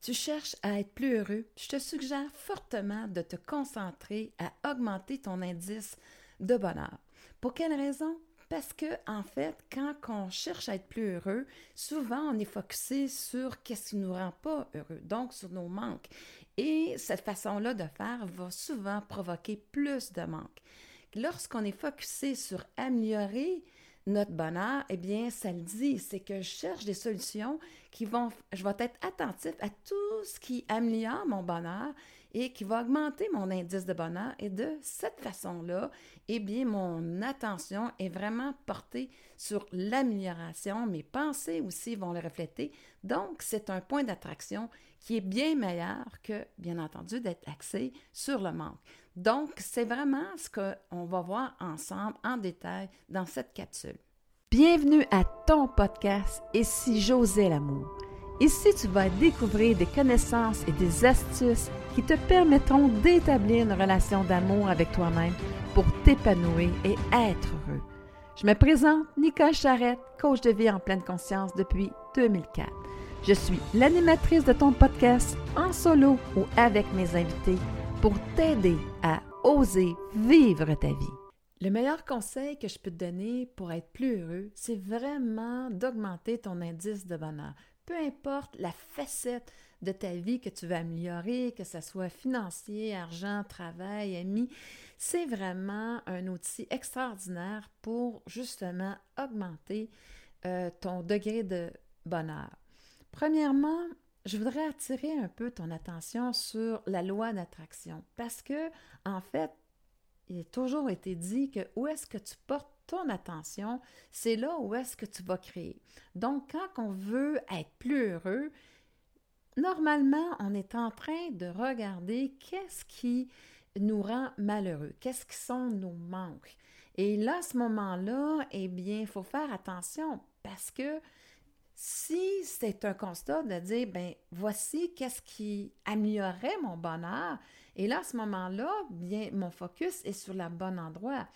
tu cherches à être plus heureux, je te suggère fortement de te concentrer à augmenter ton indice de bonheur. Pour quelle raison? Parce que, en fait, quand on cherche à être plus heureux, souvent on est focusé sur qu'est-ce qui nous rend pas heureux, donc sur nos manques. Et cette façon-là de faire va souvent provoquer plus de manques. Lorsqu'on est focusé sur améliorer notre bonheur, eh bien, ça le dit, c'est que je cherche des solutions je vais être attentif à tout ce qui améliore mon bonheur et qui va augmenter mon indice de bonheur. Et de cette façon-là, eh bien, mon attention est vraiment portée sur l'amélioration. Mes pensées aussi vont le refléter. Donc, c'est un point d'attraction qui est bien meilleur que, bien entendu, d'être axé sur le manque. Donc, c'est vraiment ce qu'on va voir ensemble en détail dans cette capsule. Bienvenue à ton podcast si j'osais l'amour. Ici, tu vas découvrir des connaissances et des astuces qui te permettront d'établir une relation d'amour avec toi-même pour t'épanouir et être heureux. Je me présente Nicole Charrette, coach de vie en pleine conscience depuis 2004. Je suis l'animatrice de ton podcast en solo ou avec mes invités pour t'aider à oser vivre ta vie. Le meilleur conseil que je peux te donner pour être plus heureux, c'est vraiment d'augmenter ton indice de bonheur. Peu importe la facette de ta vie que tu veux améliorer, que ce soit financier, argent, travail, amis, c'est vraiment un outil extraordinaire pour justement augmenter euh, ton degré de bonheur. Premièrement, je voudrais attirer un peu ton attention sur la loi d'attraction parce que, en fait, il a toujours été dit que où est-ce que tu portes ton attention, c'est là où est-ce que tu vas créer. Donc, quand on veut être plus heureux, normalement, on est en train de regarder qu'est-ce qui nous rend malheureux, qu'est-ce qui sont nos manques. Et là, à ce moment-là, eh bien, il faut faire attention parce que si c'est un constat de dire, ben voici qu'est-ce qui améliorerait mon bonheur, et là, à ce moment-là, bien, mon focus est sur le bon endroit.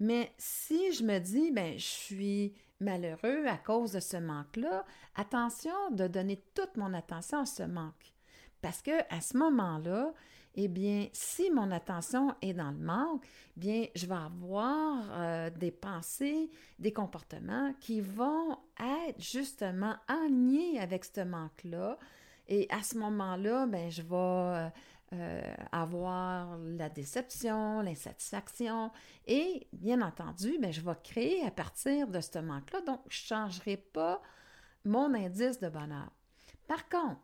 Mais si je me dis, ben je suis malheureux à cause de ce manque-là, attention de donner toute mon attention à ce manque. Parce que à ce moment-là, eh bien, si mon attention est dans le manque, bien, je vais avoir euh, des pensées, des comportements qui vont être justement alignés avec ce manque-là. Et à ce moment-là, ben, je vais euh, avoir la déception, l'insatisfaction et bien entendu, ben, je vais créer à partir de ce manque-là. Donc, je ne changerai pas mon indice de bonheur. Par contre,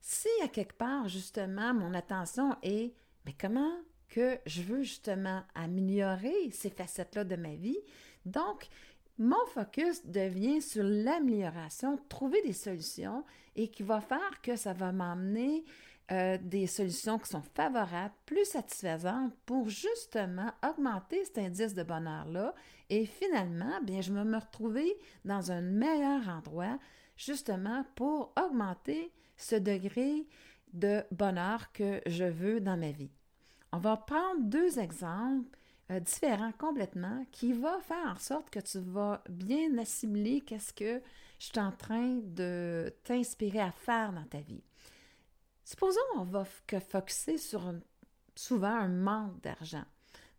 si à quelque part, justement, mon attention est, mais comment que je veux justement améliorer ces facettes-là de ma vie, donc, mon focus devient sur l'amélioration, trouver des solutions et qui va faire que ça va m'emmener euh, des solutions qui sont favorables, plus satisfaisantes pour justement augmenter cet indice de bonheur-là et finalement, bien, je vais me retrouver dans un meilleur endroit justement pour augmenter ce degré de bonheur que je veux dans ma vie. On va prendre deux exemples euh, différents complètement qui vont faire en sorte que tu vas bien assimiler qu'est-ce que je suis en train de t'inspirer à faire dans ta vie. Supposons on va que sur souvent un manque d'argent.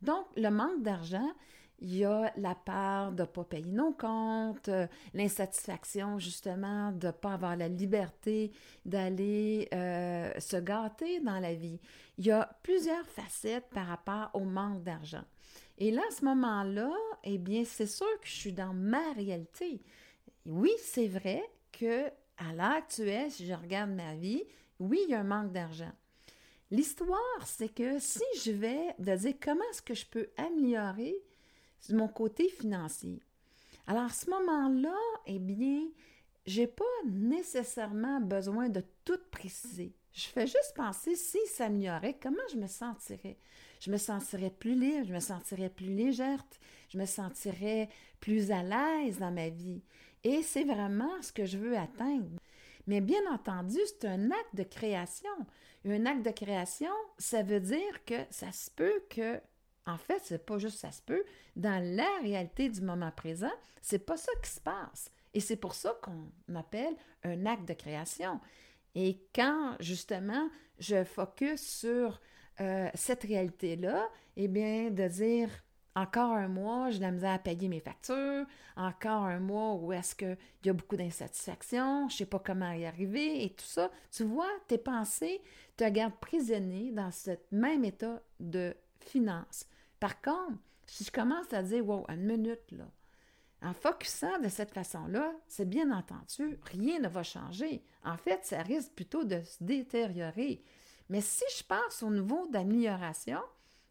Donc, le manque d'argent, il y a la part de ne pas payer nos comptes, euh, l'insatisfaction justement de ne pas avoir la liberté d'aller euh, se gâter dans la vie. Il y a plusieurs facettes par rapport au manque d'argent. Et là, à ce moment-là, eh bien, c'est sûr que je suis dans ma réalité. Oui, c'est vrai que à l'heure actuelle, si je regarde ma vie, oui, il y a un manque d'argent. L'histoire, c'est que si je vais de dire comment est-ce que je peux améliorer mon côté financier. Alors, à ce moment-là, eh bien, j'ai pas nécessairement besoin de tout préciser. Je fais juste penser si ça s'améliorait, comment je me sentirais? Je me sentirais plus libre, je me sentirais plus légère, je me sentirais plus à l'aise dans ma vie. Et c'est vraiment ce que je veux atteindre. Mais bien entendu, c'est un acte de création. Un acte de création, ça veut dire que ça se peut que en fait, c'est pas juste ça se peut. Dans la réalité du moment présent, c'est pas ça qui se passe. Et c'est pour ça qu'on appelle un acte de création. Et quand, justement, je focus sur euh, cette réalité-là, eh bien, de dire, encore un mois, j'ai de la misère à payer mes factures, encore un mois où est-ce qu'il y a beaucoup d'insatisfaction, je ne sais pas comment y arriver et tout ça. Tu vois, tes pensées te gardent prisonnier dans ce même état de finance. Par contre, si je commence à dire, wow, une minute là, en focusant de cette façon-là, c'est bien entendu, rien ne va changer. En fait, ça risque plutôt de se détériorer. Mais si je passe au niveau d'amélioration,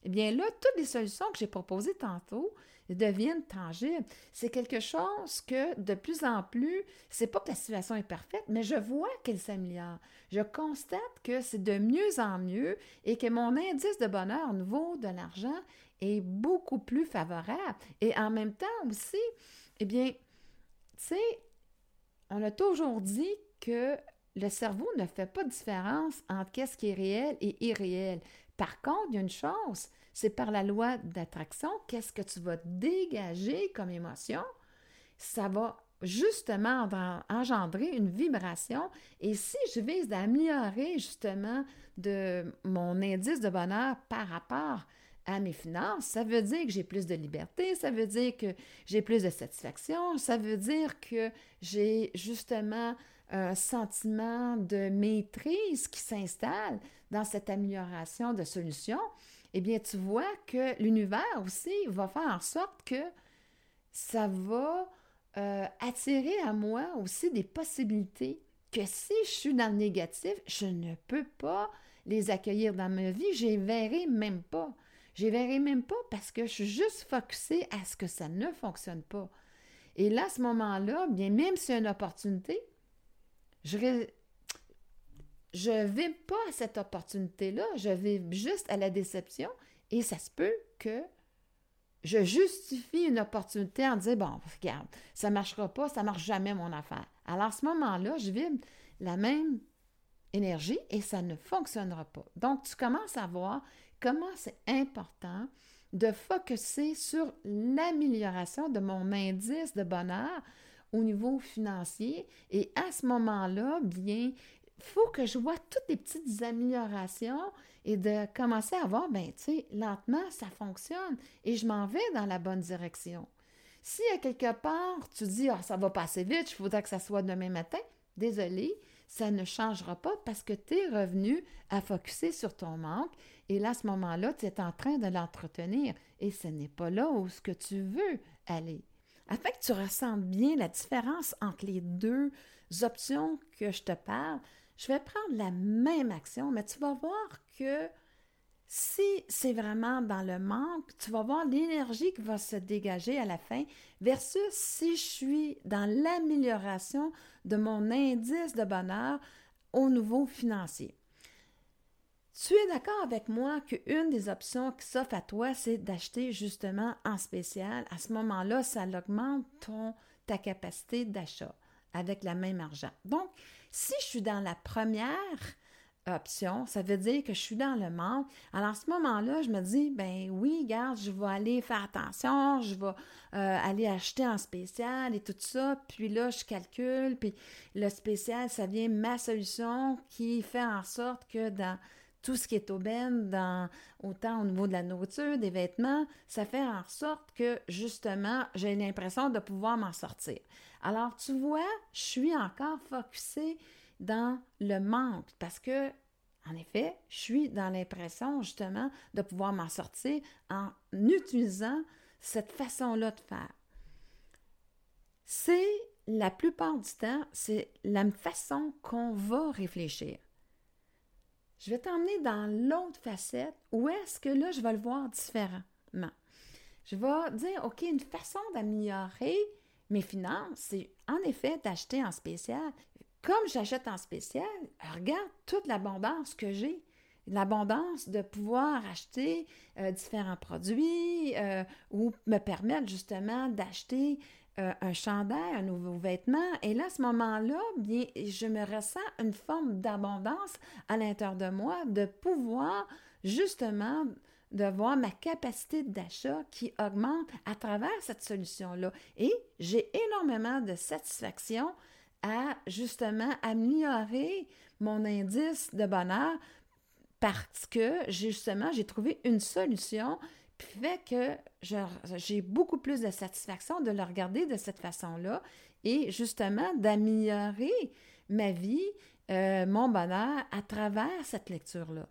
eh bien là, toutes les solutions que j'ai proposées tantôt deviennent tangibles. C'est quelque chose que de plus en plus, c'est pas que la situation est parfaite, mais je vois qu'elle s'améliore. Je constate que c'est de mieux en mieux et que mon indice de bonheur au niveau de l'argent est beaucoup plus favorable. Et en même temps aussi, eh bien, tu sais, on a toujours dit que le cerveau ne fait pas de différence entre qu'est-ce qui est réel et irréel. Par contre, il y a une chose, c'est par la loi d'attraction, qu'est-ce que tu vas dégager comme émotion, ça va justement engendrer une vibration. Et si je vise d'améliorer justement de mon indice de bonheur par rapport à mes finances, ça veut dire que j'ai plus de liberté, ça veut dire que j'ai plus de satisfaction, ça veut dire que j'ai justement un sentiment de maîtrise qui s'installe dans cette amélioration de solution. Eh bien, tu vois que l'univers aussi va faire en sorte que ça va euh, attirer à moi aussi des possibilités que si je suis dans le négatif, je ne peux pas les accueillir dans ma vie, je les verrai même pas. Je les verrai même pas parce que je suis juste focusée à ce que ça ne fonctionne pas. Et là, à ce moment-là, bien, même s'il y a une opportunité, je ne vais pas à cette opportunité-là, je vais juste à la déception et ça se peut que je justifie une opportunité en disant, bon, regarde, ça ne marchera pas, ça ne marche jamais mon affaire. Alors à ce moment-là, je vibre la même énergie et ça ne fonctionnera pas. Donc, tu commences à voir comment c'est important de focuser sur l'amélioration de mon indice de bonheur au niveau financier. Et à ce moment-là, bien, il faut que je vois toutes les petites améliorations et de commencer à voir, ben, tu sais, lentement, ça fonctionne et je m'en vais dans la bonne direction. Si à quelque part, tu dis, ah, ça va passer vite, je voudrais que ça soit demain matin, désolé, ça ne changera pas parce que tu es revenu à focuser sur ton manque et là, à ce moment-là, tu es en train de l'entretenir et ce n'est pas là où ce que tu veux aller. Afin que tu ressentes bien la différence entre les deux options que je te parle, je vais prendre la même action, mais tu vas voir que si c'est vraiment dans le manque, tu vas voir l'énergie qui va se dégager à la fin versus si je suis dans l'amélioration de mon indice de bonheur au niveau financier. Tu es d'accord avec moi qu'une des options qui s'offre à toi, c'est d'acheter justement en spécial? À ce moment-là, ça augmente ton, ta capacité d'achat avec la même argent. Donc, si je suis dans la première option, ça veut dire que je suis dans le manque. Alors, à ce moment-là, je me dis, ben oui, garde, je vais aller faire attention, je vais euh, aller acheter en spécial et tout ça. Puis là, je calcule, puis le spécial, ça vient ma solution qui fait en sorte que dans tout ce qui est aubaine, dans, autant au niveau de la nourriture, des vêtements, ça fait en sorte que, justement, j'ai l'impression de pouvoir m'en sortir. Alors, tu vois, je suis encore focusée dans le manque parce que, en effet, je suis dans l'impression justement de pouvoir m'en sortir en utilisant cette façon-là de faire. C'est la plupart du temps, c'est la façon qu'on va réfléchir. Je vais t'emmener dans l'autre facette où est-ce que là, je vais le voir différemment. Je vais dire, OK, une façon d'améliorer mes finances, c'est en effet d'acheter en spécial comme j'achète en spécial, regarde toute l'abondance que j'ai. L'abondance de pouvoir acheter euh, différents produits euh, ou me permettre justement d'acheter euh, un chandail, un nouveau vêtement. Et là, à ce moment-là, bien, je me ressens une forme d'abondance à l'intérieur de moi, de pouvoir justement de voir ma capacité d'achat qui augmente à travers cette solution-là. Et j'ai énormément de satisfaction à justement améliorer mon indice de bonheur parce que justement, j'ai trouvé une solution fait que j'ai beaucoup plus de satisfaction de le regarder de cette façon-là et justement d'améliorer ma vie, euh, mon bonheur à travers cette lecture-là.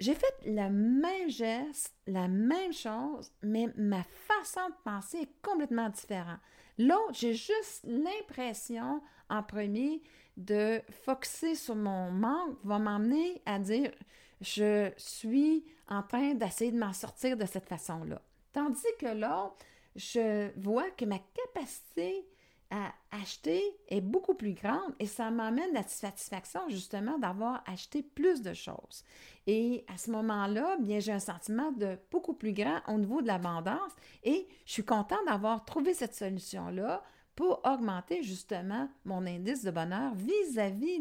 J'ai fait la même geste, la même chose, mais ma façon de penser est complètement différente. L'autre, j'ai juste l'impression en premier de focuser sur mon manque va m'emmener à dire je suis en train d'essayer de m'en sortir de cette façon-là. Tandis que l'autre, je vois que ma capacité à acheter est beaucoup plus grande et ça m'amène la satisfaction justement d'avoir acheté plus de choses. Et à ce moment-là, bien j'ai un sentiment de beaucoup plus grand au niveau de l'abondance et je suis contente d'avoir trouvé cette solution-là pour augmenter justement mon indice de bonheur vis-à-vis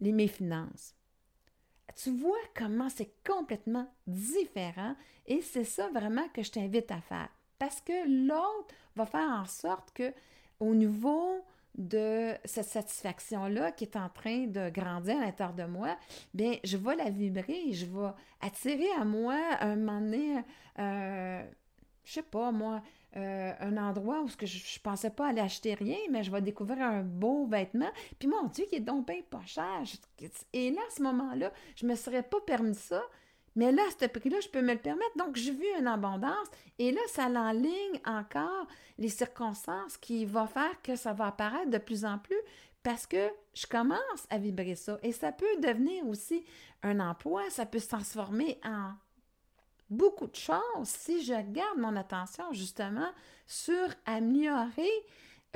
mes finances. Tu vois comment c'est complètement différent et c'est ça vraiment que je t'invite à faire. Parce que l'autre va faire en sorte que au niveau de cette satisfaction-là qui est en train de grandir à l'intérieur de moi, bien, je vais la vibrer, je vais attirer à moi un moment donné, euh, je sais pas, moi, euh, un endroit où je ne pensais pas aller acheter rien, mais je vais découvrir un beau vêtement. Puis mon Dieu, qui est donc pas cher. Et là, à ce moment-là, je ne me serais pas permis ça. Mais là, à ce prix-là, je peux me le permettre. Donc, je vis une abondance. Et là, ça l'enligne encore les circonstances qui vont faire que ça va apparaître de plus en plus parce que je commence à vibrer ça. Et ça peut devenir aussi un emploi, ça peut se transformer en beaucoup de choses si je garde mon attention justement sur améliorer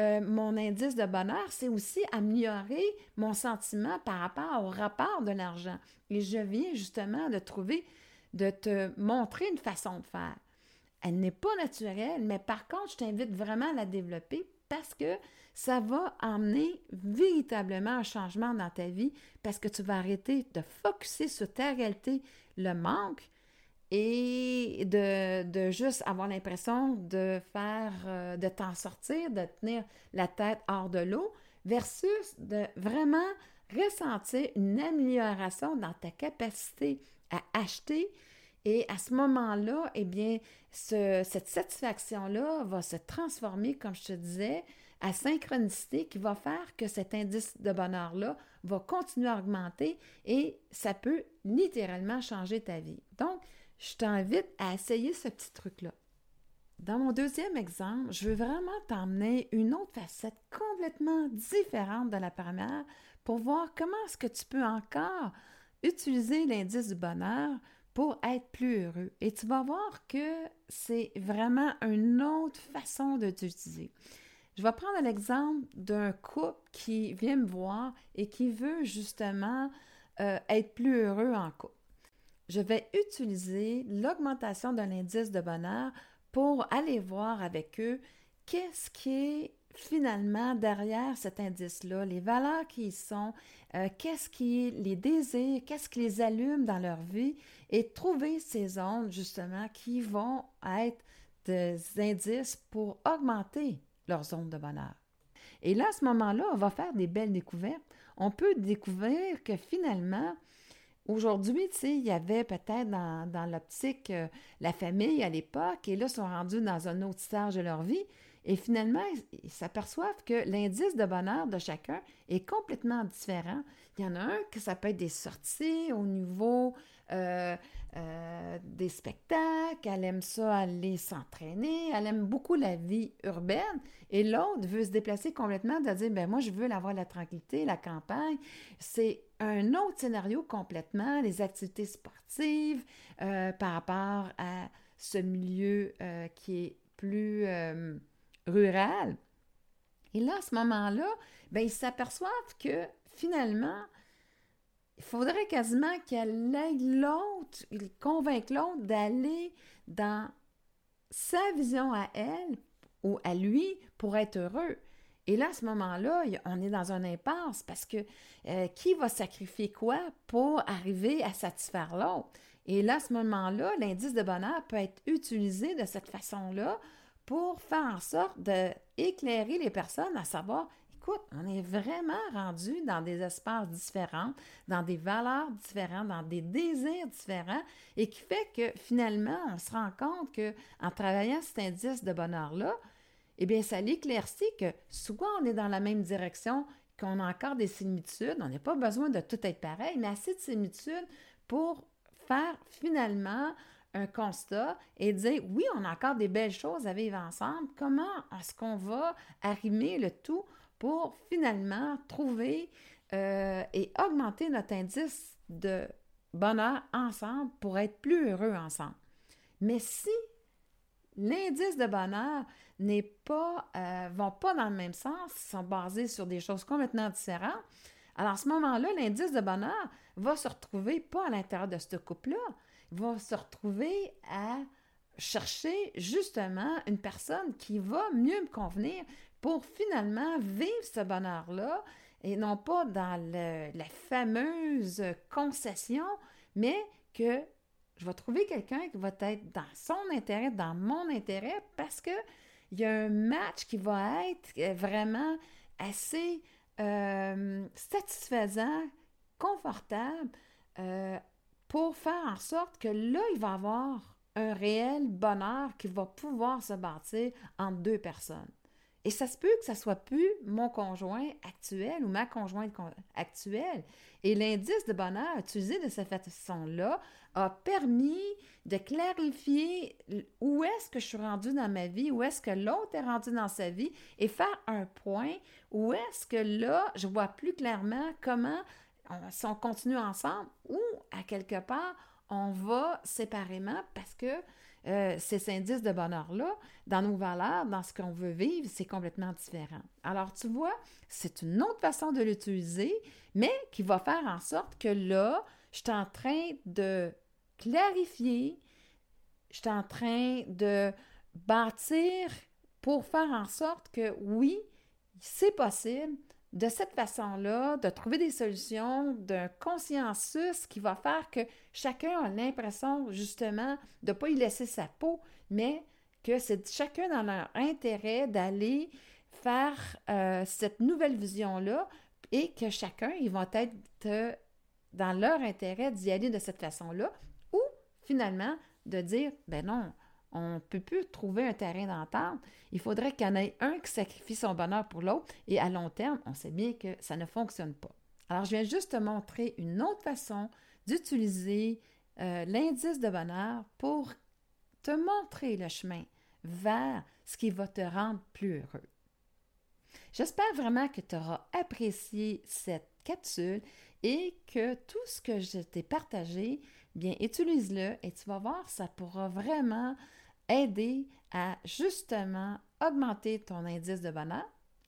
euh, mon indice de bonheur, c'est aussi améliorer mon sentiment par rapport au rapport de l'argent. Et je viens justement de trouver, de te montrer une façon de faire. Elle n'est pas naturelle, mais par contre, je t'invite vraiment à la développer parce que ça va emmener véritablement un changement dans ta vie parce que tu vas arrêter de focuser sur ta réalité, le manque, et de, juste avoir l'impression de faire, euh, de t'en sortir, de tenir la tête hors de l'eau, versus de vraiment ressentir une amélioration dans ta capacité à acheter. Et à ce moment-là, eh bien, cette satisfaction-là va se transformer, comme je te disais, à synchronicité qui va faire que cet indice de bonheur-là va continuer à augmenter et ça peut littéralement changer ta vie. Donc, je t'invite à essayer ce petit truc-là. Dans mon deuxième exemple, je veux vraiment t'emmener une autre facette complètement différente de la première pour voir comment est-ce que tu peux encore utiliser l'indice du bonheur pour être plus heureux. Et tu vas voir que c'est vraiment une autre façon de t'utiliser. Je vais prendre l'exemple d'un couple qui vient me voir et qui veut justement euh, être plus heureux en couple je vais utiliser l'augmentation de l'indice de bonheur pour aller voir avec eux qu'est-ce qui est finalement derrière cet indice-là, les valeurs qui y sont, euh, qu'est-ce qui les désire, qu'est-ce qui les allume dans leur vie et trouver ces ondes justement qui vont être des indices pour augmenter leurs ondes de bonheur. Et là, à ce moment-là, on va faire des belles découvertes. On peut découvrir que finalement, Aujourd'hui, tu il y avait peut-être dans, l'optique euh, la famille à l'époque, et là, ils sont rendus dans un autre stage de leur vie. Et finalement, ils s'aperçoivent que l'indice de bonheur de chacun est complètement différent. Il y en a un que ça peut être des sorties au niveau euh, euh, des spectacles, elle aime ça aller s'entraîner, elle aime beaucoup la vie urbaine, et l'autre veut se déplacer complètement, de dire, ben moi, je veux avoir la tranquillité, la campagne. C'est un autre scénario complètement, les activités sportives euh, par rapport à ce milieu euh, qui est plus rural. Et là, à ce moment-là, ben, ils s'aperçoivent que finalement, il faudrait quasiment qu'elle aide l'autre, il convainque l'autre d'aller dans sa vision à elle ou à lui pour être heureux. Et là, à ce moment-là, on est dans un impasse parce que euh, qui va sacrifier quoi pour arriver à satisfaire l'autre? Et là, à ce moment-là, l'indice de bonheur peut être utilisé de cette façon-là pour faire en sorte d'éclairer les personnes à savoir écoute, on est vraiment rendu dans des espaces différents, dans des valeurs différentes, dans des désirs différents, et qui fait que finalement, on se rend compte que en travaillant cet indice de bonheur-là, eh bien, ça l'éclaircit que soit on est dans la même direction, qu'on a encore des similitudes, on n'a pas besoin de tout être pareil, mais assez de similitudes pour faire finalement un constat et dire oui, on a encore des belles choses à vivre ensemble. Comment est-ce qu'on va arrimer le tout pour finalement trouver euh, et augmenter notre indice de bonheur ensemble pour être plus heureux ensemble? Mais si l'indice de bonheur n'est pas, euh, vont pas dans le même sens, sont basés sur des choses complètement différentes, alors à ce moment-là, l'indice de bonheur va se retrouver pas à l'intérieur de ce couple-là, va se retrouver à chercher justement une personne qui va mieux me convenir pour finalement vivre ce bonheur-là et non pas dans la fameuse concession, mais que je vais trouver quelqu'un qui va être dans son intérêt, dans mon intérêt, parce que il y a un match qui va être vraiment assez euh, satisfaisant, confortable, euh, pour faire en sorte que là, il va avoir un réel bonheur qui va pouvoir se bâtir entre deux personnes. Et ça se peut que ça soit plus mon conjoint actuel ou ma conjointe actuelle. Et l'indice de bonheur utilisé de cette façon-là a permis de clarifier où est-ce que je suis rendue dans ma vie, où est-ce que l'autre est rendu dans sa vie et faire un point où est-ce que là, je vois plus clairement comment si on continue ensemble ou à quelque part, on va séparément parce que euh, ces indices de bonheur-là, dans nos valeurs, dans ce qu'on veut vivre, c'est complètement différent. Alors, tu vois, c'est une autre façon de l'utiliser, mais qui va faire en sorte que là, je suis en train de clarifier, je suis en train de bâtir pour faire en sorte que oui, c'est possible, de cette façon-là, de trouver des solutions, d'un consciensus qui va faire que chacun a l'impression justement de ne pas y laisser sa peau, mais que c'est chacun dans leur intérêt d'aller faire euh, cette nouvelle vision-là et que chacun, ils vont être euh, dans leur intérêt d'y aller de cette façon-là ou finalement de dire, ben non, on ne peut plus trouver un terrain d'entente. Il faudrait qu'il y en ait un qui sacrifie son bonheur pour l'autre et à long terme, on sait bien que ça ne fonctionne pas. Alors, je viens juste te montrer une autre façon d'utiliser euh, l'indice de bonheur pour te montrer le chemin vers ce qui va te rendre plus heureux. J'espère vraiment que tu auras apprécié cette capsule et que tout ce que je t'ai partagé, bien, utilise-le et tu vas voir, ça pourra vraiment aider à justement augmenter ton indice de bonheur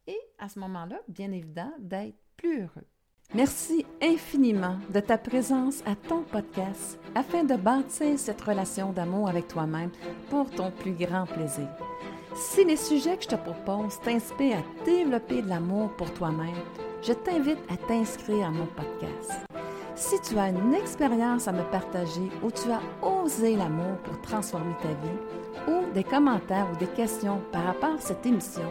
et à ce moment-là, bien évidemment, d'être plus heureux. Merci infiniment de ta présence à ton podcast afin de bâtir cette relation d'amour avec toi-même pour ton plus grand plaisir. Si les sujets que je te propose t'inspirent à développer de l'amour pour toi-même, je t'invite à t'inscrire à mon podcast. Si tu as une expérience à me partager où tu as osé l'amour pour transformer ta vie, des commentaires ou des questions par rapport à cette émission,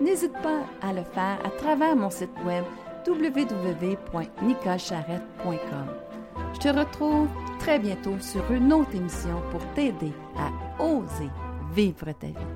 n'hésite pas à le faire à travers mon site web www.nicolcharrette.com. Je te retrouve très bientôt sur une autre émission pour t'aider à oser vivre ta vie.